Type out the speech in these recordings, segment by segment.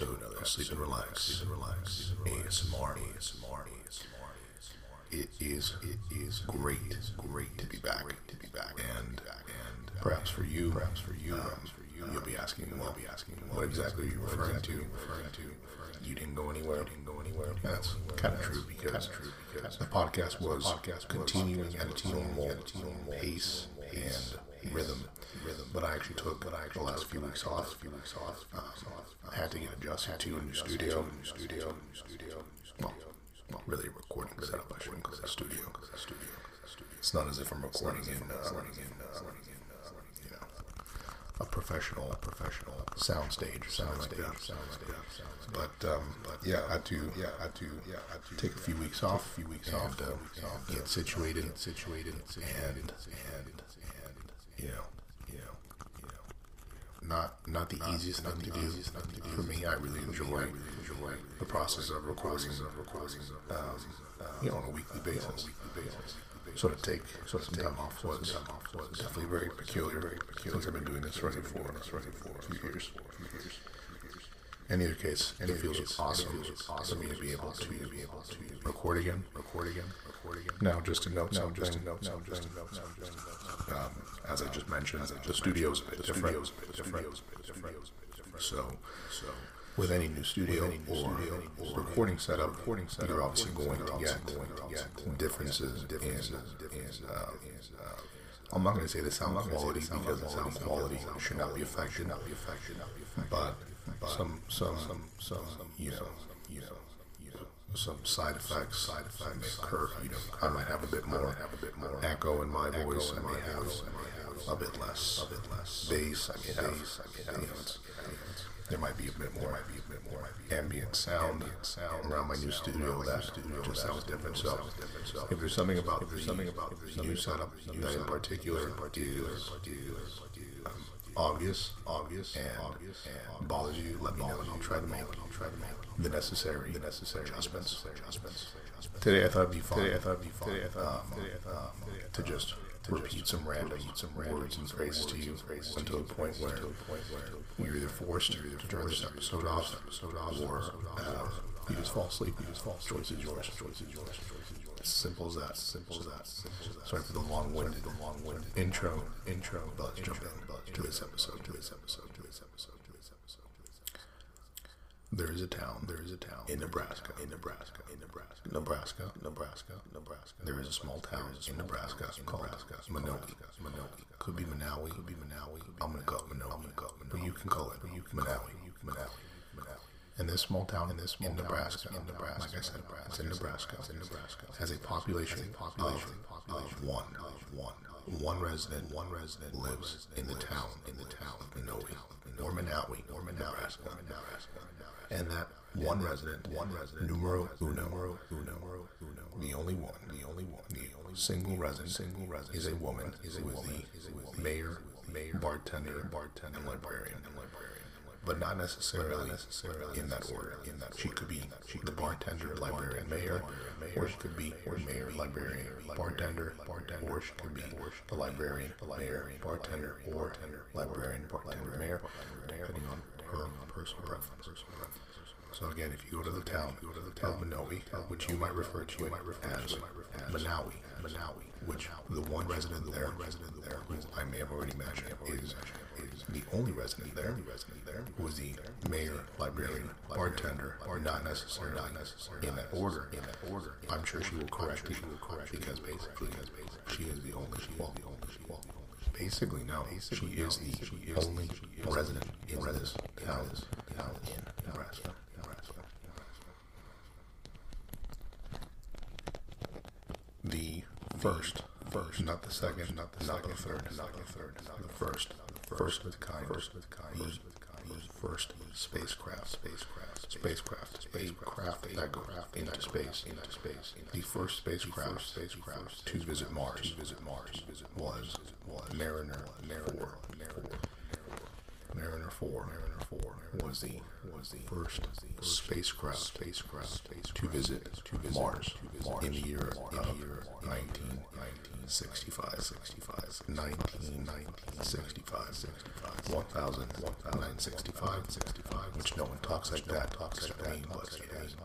another episode of Sleep and Relax, Sleep and Relax, ASMR, ASMR, It is, it is great, great to be back, to be back, and and perhaps for you, perhaps for you, um, perhaps for you, you'll be asking, well, be asking, what exactly are you referring to? Referring to? You didn't go anywhere. You didn't go anywhere. That's kind of true because the podcast was continuing at its normal pace and rhythm. But I actually took the last few weeks off. Few weeks off. Um, I had to get adjusted to a new studio. New studio. Studio. Well, well, really recording setup. I shouldn't call it a studio. It's not as if I'm recording in, uh, a professional, professional sound stage, sound stage, sound stage. But um, but yeah, I had to yeah, I had to yeah, I had to take a few weeks off, a few weeks off, to get situated, get situated, and and and you know, you know, you know, not not the easiest thing to do. For me, I really enjoy enjoy the process of recording, of recording, um, you know, on a weekly basis. Sort of take sort of some time off was definitely very peculiar, very peculiar. Since I've been doing this already for already for a few years. In either case, it feels awesome, awesome for me to be able to be able to record again, record again, record again. Now, just to note something, just to note something, just to note something. Um, as I just mentioned, the studio's a bit different. So, so with any new studio or recording setup, recording setup, you're obviously going to get going to get differences in, in uh, I'm not going to say the sound quality because the sound quality should not be affected, not be affected, but some some some some you know you know some side effects side effects may occur. You know, I might have a bit more have a bit more echo in my voice. I may have a bit less a bit less bass. I have you know, it's, there might be a bit more might be a bit more ambient sound sound around my new studio that just sounds different. So if there's something about there's something about the new setup that in particular is obvious, obvious, and, bothers you, let me know, and I'll try to make, I'll try to make the necessary, the necessary adjustments. Today I thought it'd be fun. Today I thought it'd be fun. Today I thought, um, thought um, to repeat some random, eat some words and phrases to you, until the point where you're either forced to turn this episode off, or uh, you just fall asleep. You just fall. Choice is yours. Choice is yours. Simple as that. Simple as that. Sorry for the long-winded, the long-winded intro. Intro. But let's jump in to this episode. To this episode. To this episode. To this episode. To this episode. There is a town. There is a town in Nebraska. In Nebraska. In Nebraska. Nebraska. Nebraska. Nebraska. There is a small town in Nebraska called Minoki. Minoki. Could be Manawi. Could be Manawi. I'm gonna go Minoki. I'm gonna go. But you can call it You can Manawi. Manawi. Manawi. In this small town, in this small in Nebraska, in Nebraska, like I said, it's in Nebraska, in Nebraska, has a population, population of, of one, of one, one resident, one resident lives in the town, in the town of Minowi, or Manawi, or Nebraska, and that one resident, one resident, numero uno, numero uno, the only one, the only one, the only single resident, single resident is a woman, is a woman, the mayor, mayor, bartender, bartender, and librarian, and librarian but not necessarily, necessarily in that order. In that she could be she the bartender, librarian, mayor, or she could be mayor, librarian, bartender, bartender, or she could be the librarian, mayor, bartender, or librarian, bartender, mayor, depending on her personal preference. So again, if you go to the town, you go to the town of Minowi, which you might refer to it as Manawi, Manawi, which the one resident there, resident there, I may have already mentioned, is the only resident there, who was the mayor, librarian, bartender, or not necessarily in that order. In that order, I'm sure she will correct you because basically, she is the only, well, the only, well, basically no, she is the only resident in this town in Nebraska. The first, first, not the second, not the not the third, not the third, not the first, the first with kind, first with kind, first with kind, first spacecraft, spacecraft, spacecraft, spacecraft. That goes into space, into space. The first spacecraft, spacecraft to visit Mars, visit Mars, was was Mariner, Mariner, Mariner. Mariner Four, Mariner Four was the was the first spacecraft spacecraft to visit to visit Mars in the year of 1965 65 1965 65 1965 which no one talks like that talks like that but it is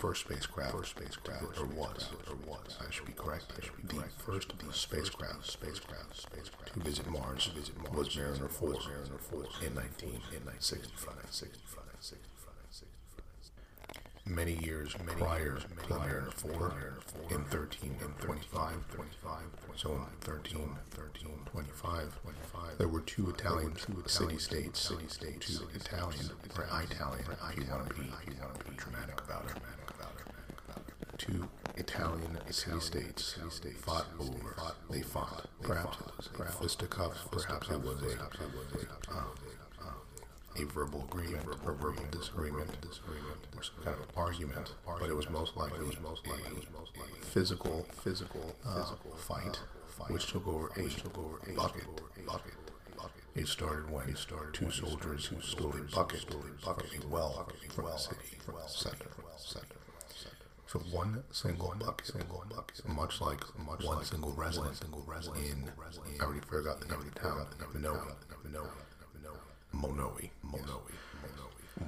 first spacecraft, first spacecraft, or was, or was, I should be correct, I should be the first spacecraft, spacecraft, spacecraft. To visit Mars, to visit Mars. was Mariner 4, Mariner 4 in 19, in 1965, 65, 65, 65. Many years many prior years, to Mariner 4, Mariner 4, in 13, in 25, 25, so in 13, 13, 25, 25, there were two Italian, two city-states, city-states, two Italian, or Italian, if you want to be, if you want to be dramatic about it, two Italian city-states fought over. They fought. Perhaps it was a fisticuffs. Perhaps it was a uh, a verbal agreement, or verbal disagreement, or some kind of argument. But it was most likely a physical, physical, uh, fight, which took over a bucket, bucket. It started when two soldiers who stole a bucket, bucket, a well from the city center, center for one single buck, single buck, much like much one like single resident, single resident in, I already forgot the name of the town, Minoa, Minoa, Monoe, Monoe,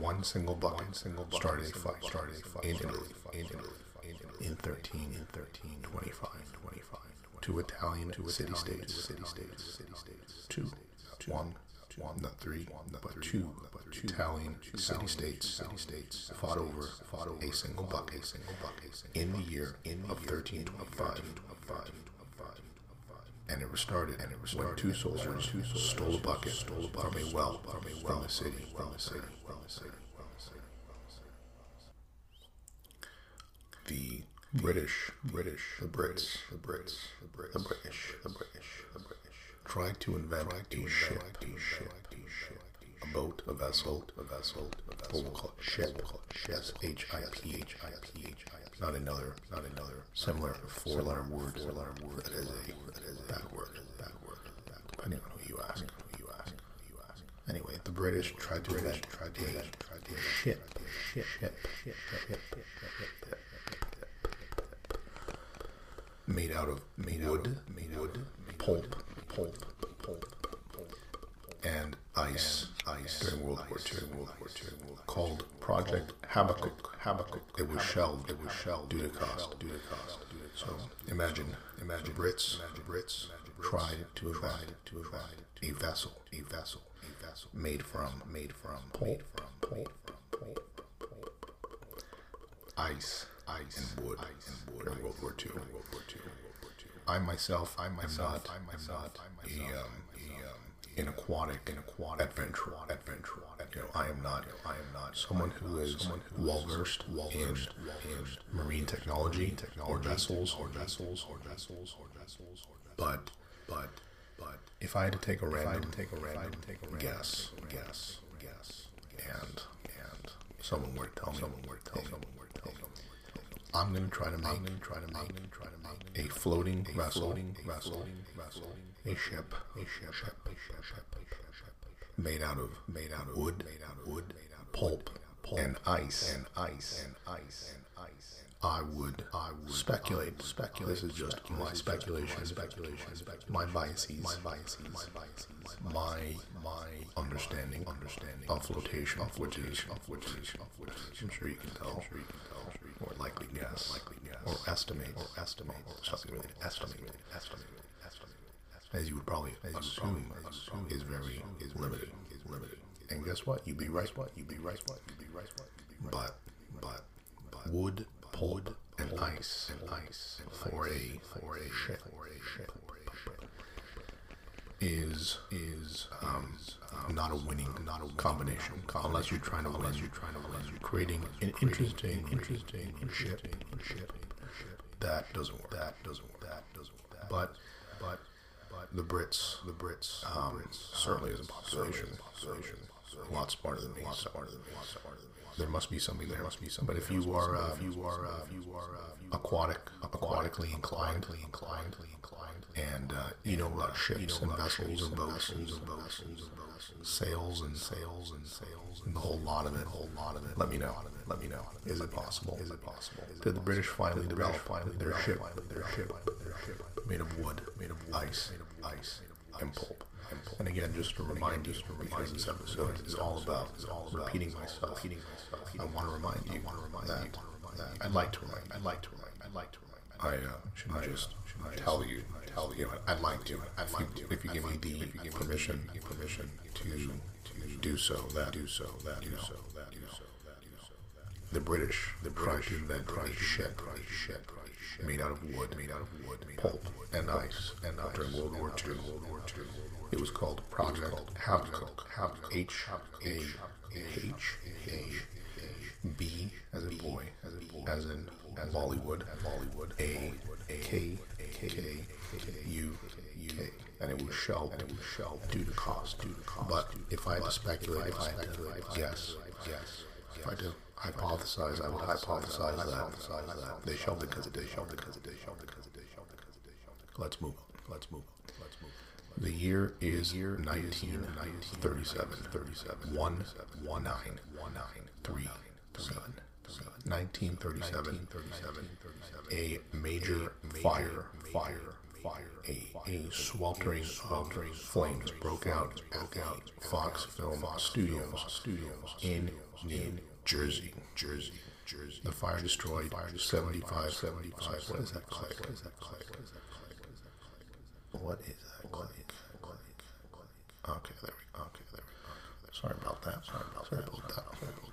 One single bucket, single started a fight, started a fight. In Italy, in Italy, in 13, in 13, 25, 25, two Italian, two city states, city states, city states, two, one, one, not three, but two. Italian city states city states fought over fought over a single buck. a single buck. In the year in of 1325 and it was started and it was when two soldiers stole a bucket stole a bucket from a well from a well from a city. From a city. From a city. The British. British. The Brits. The Brits. The British. The British. The British tried to invent a ship. a ship a boat, a vessel, a vessel, a vessel, we'll call it ship, S H I P H I P. H I P. Not another, not another similar four-letter word, four-letter word. That is a that is a bad word, depending on who you ask, who you ask, who you ask. Anyway, the British tried to invent, tried to invent, tried to ship, ship, ship, ship, ship, ship, made out of made wood, made wood, pulp, pulp, pulp, and ice, ice during World War II, World War II, called Project Habakkuk. Habakkuk. It was shelved. It was shelved due to cost. Due to cost. So imagine, imagine Brits, Brits tried to invent to a vessel, a vessel, a vessel made from made from pulp, pulp, ice, ice, and wood, ice and wood during World War II. World War II. I myself, I myself, I myself, a, um, he um, an aquatic, an aquatic adventure, adventure. You know, I am not, I am not someone who is well versed, well versed in, marine technology, technology, or vessels, or vessels, or vessels, or vessels. But, but, but, if I had to take a random, take a random, take a guess, guess, guess, and and someone were to tell me, someone were to tell me, someone were to tell me, I'm going to try to make, I'm to try to make, try to make a floating vessel, vessel, vessel. a ship, a ship, ship, a ship, ship, made out of made out of wood, made out of wood, made out of pulp, pulp, and ice, and ice, and ice, and ice. I would, I would speculate, speculate. This is just my speculation, speculation, my biases, my biases, my biases, my my understanding, understanding of flotation, of which is, of which is, of which I'm sure you can tell, I'm sure you can tell, or likely guess, likely guess, or estimate, or estimate, something really estimate, estimate. As you would probably as assume, assume is very is limited. Is limited. And guess what? You'd be right. What? You'd be right. What you'd be right. What but but but wood, pulp, and ice and ice for a for a ship for a ship is is um, not a winning not a combination unless you're trying to win. You're trying to win. You're creating an interesting interesting ship ship that doesn't work. That doesn't work. That doesn't work. But but but the Brits, the Brits, um, certainly as a population, population, a lot smarter than me. A lot smarter than me. A lot smarter than me. There must be something there. Must be something. But if you are, uh, if you are, uh, if you are uh, aquatic, aquatically inclined, inclined, inclined, and uh, you know about ships and vessels and boats and boats and sails and sails and sails and the whole lot of it, whole lot of it. Let me know. Let me know. Is it possible? Is it possible? Did the British finally develop finally their ship, their ship, their ship made of wood, made of ice, made of ice, and pulp? And again, just to remind you, because this episode is all about is all repeating myself. Repeating myself. I want to remind you. Want to remind that I'd like to remind. I'd like to remind. I'd like to remind. I uh, should just tell you. Tell you. I'd like to. I'd like to. If you give me the permission, permission to to do so. That do so. That do so. That do so. The British, the British invented a ship, a ship made out of wood, made out of wood, pulp and ice, and during World War II. World War II. It was called Project Habakkuk. H A H H B as in boy, as in boy, as in Bollywood, Bollywood, A K K U K, and it was shelved, it was shelved due to cost, due to cost. But if I had to speculate, if I had to guess, guess, if I had to hypothesize, I would hypothesize that they shelved it because it did, shelved it because it did, shelved it because it did, shelved it because it did, shelved it. Let's move on. Let's move on. Let's move. The year is year 1937. 37. 1 1 9 1 9 3 7. 1937. A major fire, fire, fire, a, a sweltering, sweltering flames broke out at the Fox Film Studios, studios in New Jersey, Jersey, Jersey. The fire destroyed 75, 75. What is that click? What is that click? What is that click? What is that click? Okay, there we go. Okay, there we go. Sorry about that. Sorry about that. Sorry about that.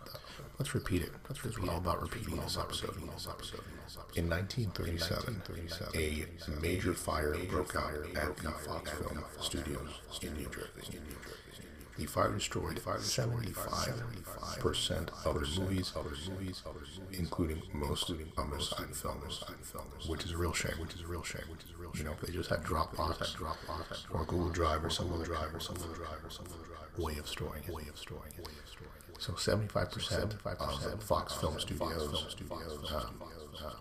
Let's repeat it. Let's repeat it. all about repeating this episode. In 1937, a major fire broke out at the Fox Film Studios in New Jersey. The fire destroyed 75% of the movies, movies, including most homicide films, which is a real shame. Which is a real shame. Which is a real shame. You know, if they just had Dropbox, Dropbox, or Google Drive, or some Google Drive, or some Google Drive, or some way of storing it. Way of storing it. So 75% of Fox Film Studios, uh, uh,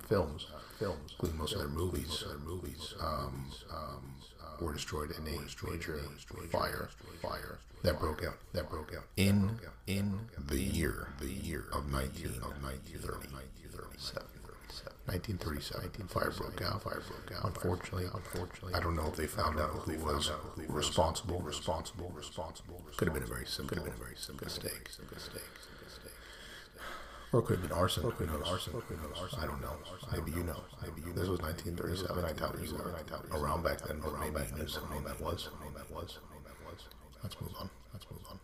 films, films, including most of their movies, movies, um, um, were destroyed in a destroyed, major fire, fire that broke out, that broke out in in the year, the year of 19 of 1937. 1937, fire broke out. Fire broke out. Unfortunately, unfortunately, I don't know if they found out who was responsible. Responsible. Responsible. Could have been a very simple. Could have been a very simple mistake. Mistake. Or could have been arson. Or it could have been arson. I don't know. Maybe you know. Maybe you. This was 1937. I doubt you were around back then, but maybe you knew something that was. That was. Let's move on. Let's move on.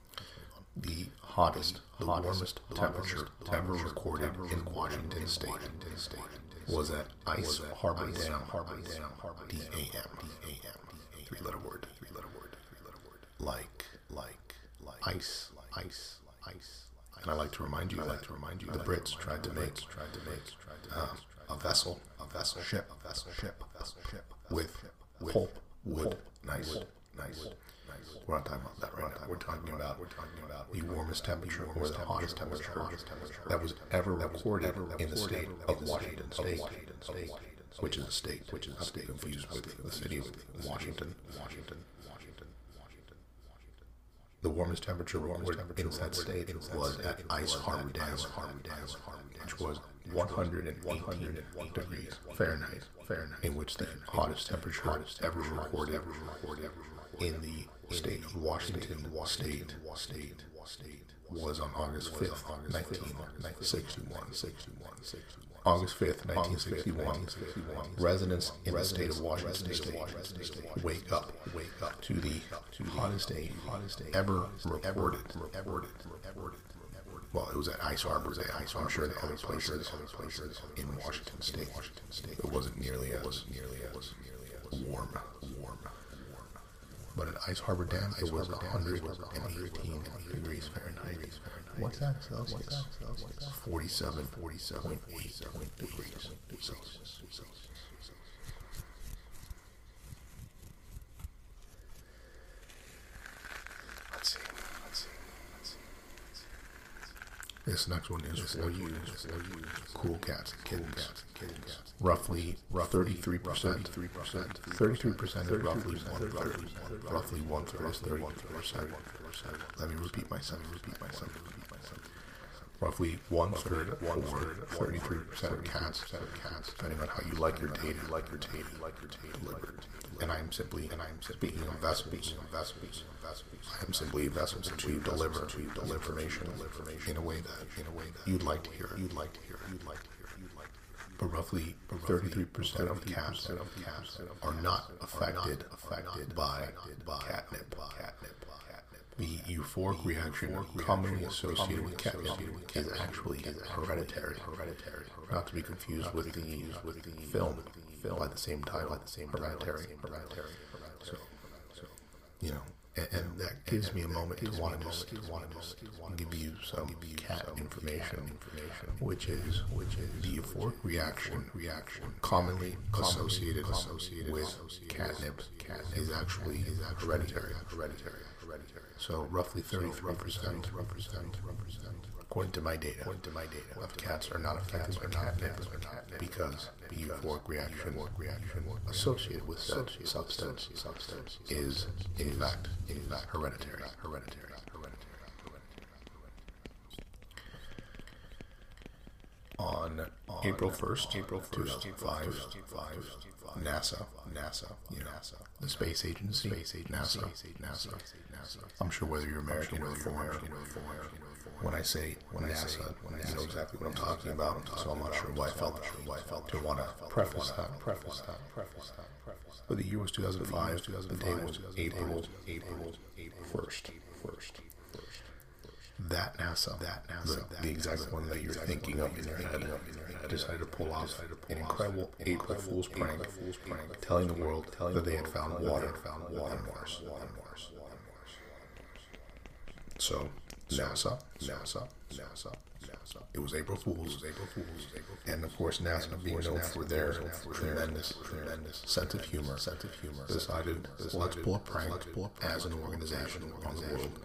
The hottest, the warmest temperature ever recorded in Washington State was at Ice Harbor Dam, Harbor Dam, D-A-M, D-A-M, three-letter word, three-letter word, three-letter word, like, like, like, ice, ice, ice. And I like to remind you, I like to remind you, the Brits tried to make, tried to make, um, a vessel, a vessel, ship, a vessel, ship, a vessel, ship, with pulp, wood, nice, nice. We're not talking about that right now. We're talking about we're talking about the warmest temperature or the hottest temperature that was ever recorded in the state of Washington State, which is a state, which is a state confused with the city of Washington, Washington. The warmest temperature recorded in that state was at Ice Harbor Dam, which was 118 degrees Fahrenheit, Fahrenheit, in which the hottest temperature ever recorded in the state of Washington State was on August 5th, 1961. August 5th, 1961, residents in the state of Washington State wake up, wake up to the hottest day ever reported. Well, it was at Ice Harbor Dam. I'm sure there are other places, other places in Washington State. It wasn't nearly as nearly as warm, warm. But at Ice Harbor Dam, it was 118 degrees Fahrenheit. What's that Celsius? 47, 47.8 degrees Celsius. Let's see. Let's see. Let's see. This next one is for you, cool cats and kittens. Roughly, roughly thirty-three percent, thirty-three percent is roughly one third. Roughly one third is thirty-three percent. Let me repeat myself. Repeat myself. Roughly one third, one third, thirty-three percent of cats, depending on how you like your data, like your data, like your data delivered. And I'm simply, and I'm speaking of vessels, vessels, I am simply vessels to deliver, to deliver information, in a way that, in a way that you'd like to hear, you'd like to hear, you'd like to hear, you'd like to hear. But roughly 33% of cats are not affected, affected by, by catnip, catnip. The euphoric reaction commonly associated with catnip is actually hereditary. Hereditary, not to be confused with the with the film by the same title, by the same hereditary. Hereditary. So, so you know, and, and that gives me a moment to want to just want to just give you some cat information, which is which is the euphoric reaction reaction commonly associated associated with catnip is actually is hereditary. Hereditary. Hereditary. So roughly 33 percent, according to my data, according to my data, of cats are not affected by catnip because the euphoric reaction associated with said substance is in fact in fact hereditary. Hereditary. On April 1st, April 1st, 2005, NASA, NASA, you know, the space agency, NASA, NASA, NASA. I'm sure whether you're American or foreign, when I say when NASA, you know exactly what I'm talking about. So I'm not sure why I felt why I felt to want to preface that, preface that, preface that, preface that. But the year was 2005. The day was April, April, first, first. That NASA, that NASA, the, the exact one that you're thinking of in your head, decided to pull off an incredible April Fool's prank, telling the world that they had found water, found water on Mars. So NASA, NASA, NASA, NASA. It was April Fool's, April Fool's, April and of course NASA, being known for their tremendous, tremendous sense of humor, sense of humor, decided let's pull a prank. as an organization on the world.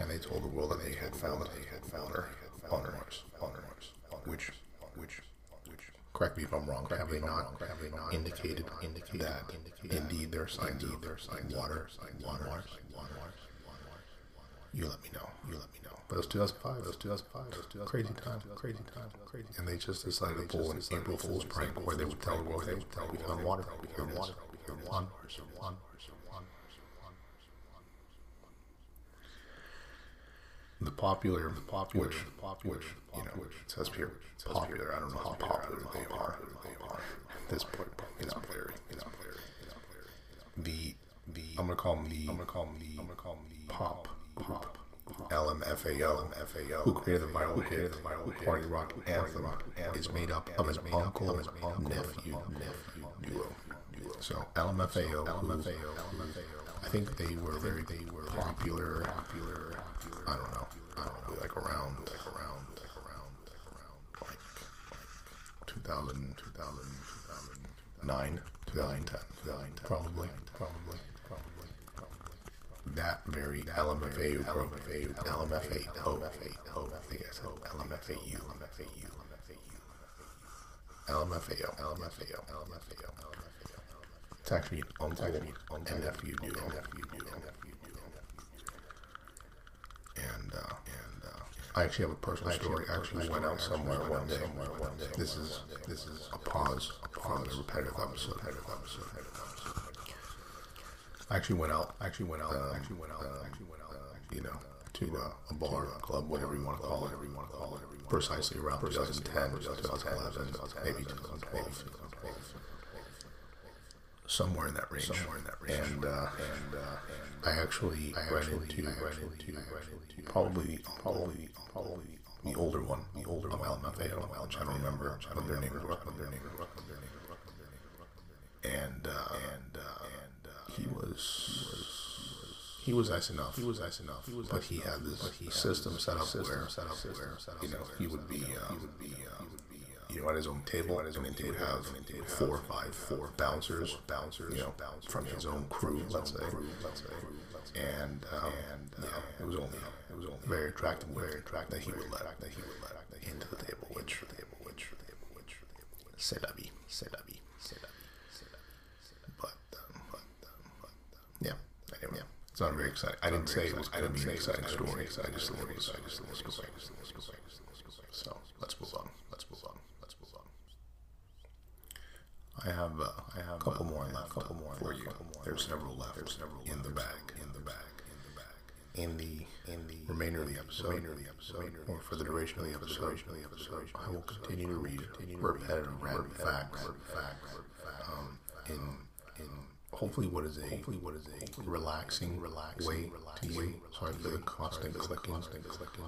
And they told the world that they had found they had found her on Mars, on Mars, which, which, which. Correct me if I'm wrong. Have they not? Have they not indicated indicated that indeed there are signs of signs water, water, Mars, You let me know. You let me know. But it was 2005. It was 2005. It was 2005. Crazy time. Crazy time. Crazy. And they just decided to pull an April Fool's prank where they would tell the world they would tell we found water. We found water. We found water. On Mars. On Mars. the popular, the popular, which, popular, which you know, which says here, popular. I don't know how popular they are. At this point, it's very, it's very. The, the, I'm gonna call them the, I'm gonna call them the, I'm gonna call them the pop, pop. LMFAO, LMFAO, who created the viral hit, Party Rock Anthem, is made up of an uncle and nephew, nephew duo. So LMFAO, LMFAO, I think they were very, they were popular, popular. I don't know, I don't know, like around, like around, like around, like around, like, like 2000, 2000, 2009, 2010, 2010, probably, probably, probably, probably. That very LMFAO group, LMFAO, LMFAO, I think I said LMFAU, LMFAO, LMFAO, LMFAO, and. And uh, and uh, I actually have a personal story. I actually went out somewhere one day. This is this is a pause from the repetitive episode. Repetitive episode. I actually went out. I actually went out. Um, actually went out. Um, actually went out. Actually You know, to uh, a bar, a club, whatever you want to call it. Whatever you want to call it. Precisely around 2010, 2011, maybe 2012 somewhere in that range. Somewhere in that range. And uh, and uh, I actually I ran into ran into probably probably probably the older one, the older one, LMFAO, which I don't remember what their names were, what their names were, what their names were. And uh, and and was. He was nice enough. He was nice enough. But he had this system set up where, you know, he would be, he would be, you know, at his own table, and then he would have four or five, four bouncers, bouncers, you know, from his own crew, let's say. and um, and yeah, it was only it was only very attractive, very attractive that he would let that he would let into the table, which table, which table, which c'est la vie, c'est la vie, c'est la vie, c'est la vie. But um, but um, but um, yeah, anyway, yeah. It's not very exciting. I didn't say it was to be an exciting story. I just thought it was. I just thought it. So let's move on. Let's move on. Let's move on. I have. Uh, I have a couple more left. Couple more for you. There's several left. There's several in the bag. In the bag. In the. In the remainder of the episode. Remainder of the episode. Or for the duration of the episode. Of the episode. I will continue to read repetitive random facts. Facts. Um, in hopefully what is a hopefully what is a relaxing relaxing way to you. Sorry for the constant clicking. Constant clicking.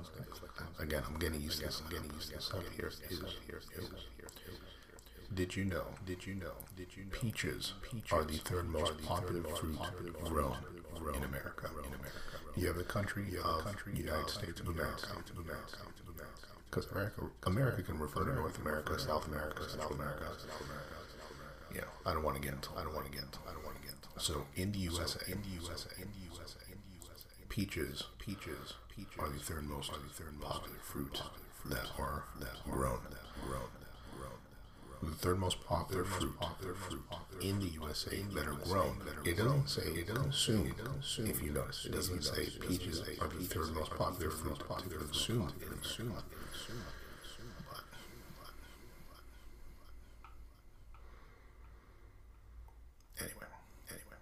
Again, I'm getting used to this. I'm getting used to this. Up here is here is did you know? Did you know? Did you know? Peaches, peaches are the third most popular fruit grown in America. In America, you have the country you of country United States of America. Because America, America can refer to North America, South America, South America. Yeah, I don't want to get into. I don't want to get into. I don't want to get into. So in the USA, in the USA, in the USA, in the USA, peaches, peaches, peaches are the third most, are the third most popular fruit that are that grown, grown the third most popular fruit, in the USA that are grown. It doesn't say consumed. If you notice, it doesn't say peaches are the third most popular fruit to consume. Consume. Anyway, anyway,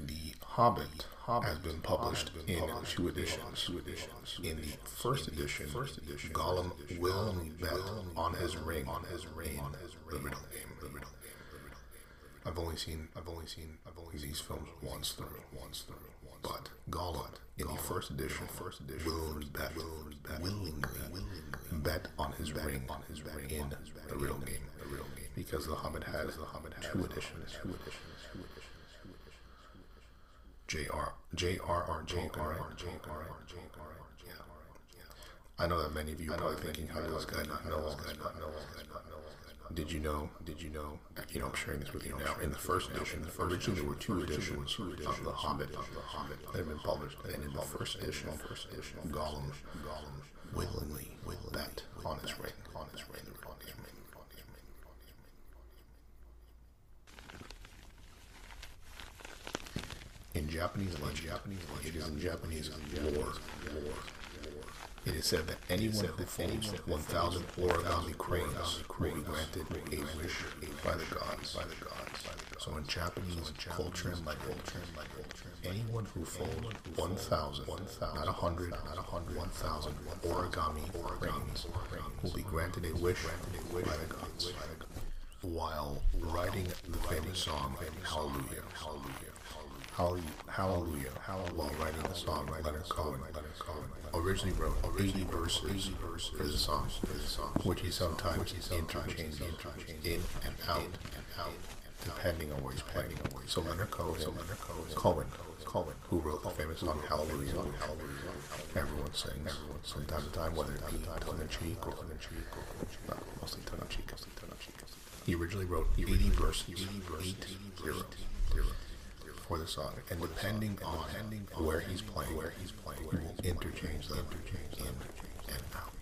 anyway, The Hobbit has been published in two editions. In the first edition, Gollum willingly bet on his ring on his ring on his the riddle game. The riddle game. I've only seen I've only seen I've only seen these films once through once through. But Gollum in the first edition, first edition, bet willingly bet on his ring on his ring in the riddle game. The riddle game because the Hobbit has the Hobbit two editions. Two editions. J.R. J.R.R. J.R.R. J.R.R. Yeah. I know that many of you are probably thinking, how does this guy not know all this? Did you know? Did you know? You know, I'm sharing this with you now. In the first edition, originally there were two editions of The Hobbit that have been published, and in the first edition, Gollum, Gollum willingly bet on his on his ring, on his ring. In Japanese legend, Japanese legend, it is in Japanese lore. It is said that anyone who folds 1,000 origami cranes will be granted a wish by the gods. So in Japanese culture and legend, anyone who folds 1,000, not 100, not 100, 1,000 origami cranes will be granted a wish by the gods. While writing the famous song Hallelujah, Hallelujah. Hallelujah, Hallelujah, while writing the song, Leonard Cohen, originally wrote 80 verses for the song, which he sometimes interchanged in and out, depending on where he's playing. So Leonard Cohen, Cohen, Cohen, who wrote the famous song Hallelujah, everyone sings from time to time, whether it be tongue in cheek or tongue in cheek, or mostly tongue in cheek. He originally wrote 80 verses, 80 zero, zero for the song, and depending on where he's playing, where he's playing, he will interchange them in and out.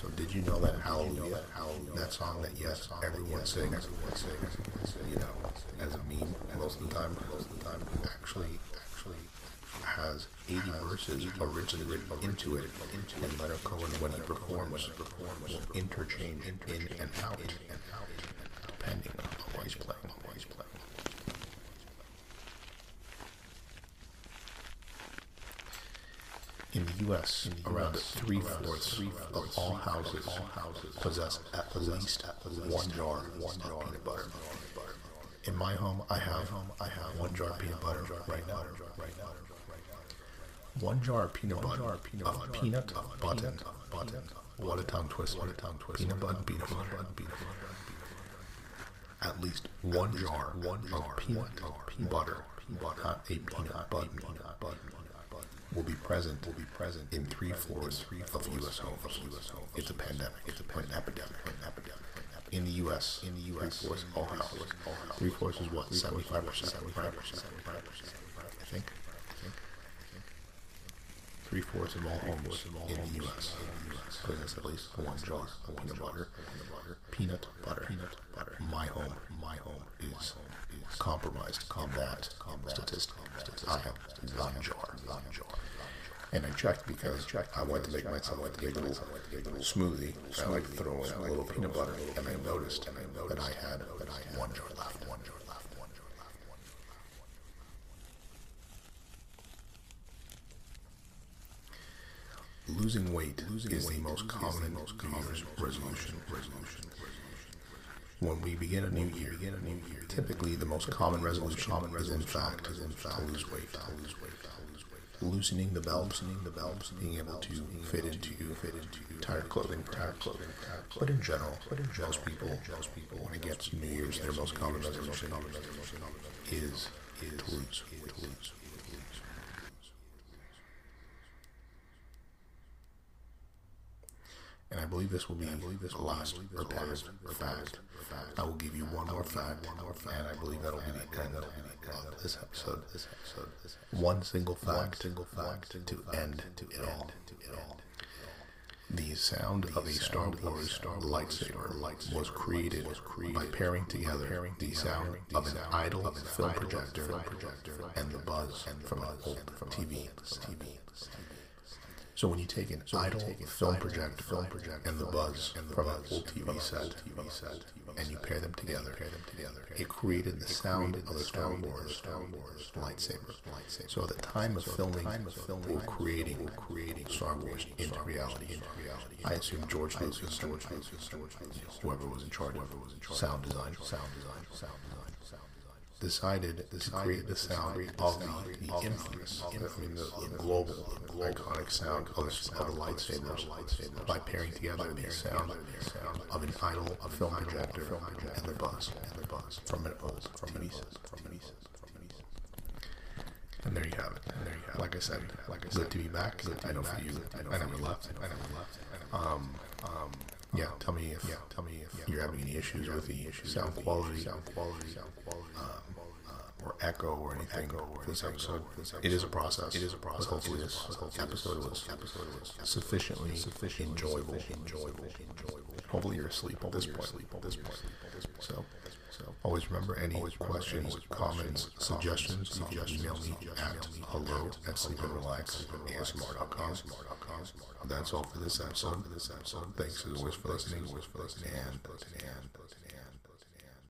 So did you know that Hallelujah, that song that yes, everyone sings, you know, as a meme most of the time, most of the time, actually, actually has 80 verses originally written into it, and Leonard Cohen, when he performs, will interchange in and out, depending on. What he's playing. In the U.S., around three-fourths of all houses possess at least one jar of peanut butter. In my home, I have one jar of peanut butter right now. One jar of peanut butter of peanut button button. What a tongue twister! What a tongue twister! Peanut butter, peanut butter, peanut butter. At least one jar one jar of peanut butter, not a peanut butter will be present will be present in three fourths of U.S. homes. It's a pandemic. It's a an epidemic. An epidemic. in the U.S. In the U.S. Three fourths all houses. Three fourths is what? Seventy-five percent. Seventy-five percent. I think. Three fourths of all homes in the U.S. possess at least one jar of peanut butter. Peanut butter. Peanut butter. My home. My home is compromised in that statistic. I have one jar. And I checked because I wanted to make myself a big little smoothie. I like to throw in a little peanut butter, and I noticed that I had one jar left. One jar left. Losing weight is the most common most common resolution. Resolution. When we begin a new year, a new year. Typically, the most common resolution is in fact is in fact lose weight. To lose weight. Loosening the belt, loosening the belt, being able to fit into fit into tired clothing, tired clothing. But in general, but in most people, most people when it gets New Year's, their most common resolution is is to lose, to lose. And I believe this will be I believe this last repetitive fact. I will give you one more fact, and I believe that'll be the end of this episode. This episode. One single fact, single fact to end to it all. The sound of a Star Wars lightsaber was created by pairing together the sound of an idle film projector and the buzz from an old TV. So when you take an idle film projector, film projector and the buzz from an old TV set, TV set, and you pair them together, pair them together, it created the sound of a Star Wars, Star Wars lightsaber. So at the time of filming, or creating, or creating Star Wars into reality, into reality, I assume George Lucas, George Lucas, George Lucas, whoever was in charge, whoever was in charge, sound design, sound design, sound design decided to create the sound of the, infamous, I mean, the, global, iconic sound of, the lightsabers by pairing together the sound of an idle film projector and the buzz from an old TV set. And there you have it. And there you have it. Like I said, like I said, good to be back. Good I know for you. I never left. I never left. Um, um, yeah. Tell me if yeah. Tell me if you're having any issues with the sound quality. Sound quality. Sound quality. Um, or echo or anything echo or this episode. It is a process. It is a process. But hopefully this episode was, episode was sufficiently, sufficiently enjoyable. Enjoyable. Enjoyable. Hopefully you're asleep at this point. At this point. So. Always remember any Always questions, comments, suggestions, you can email me at hello at sleepandrelax.asmr.com. That's all for this episode. Thanks as always for listening. And, and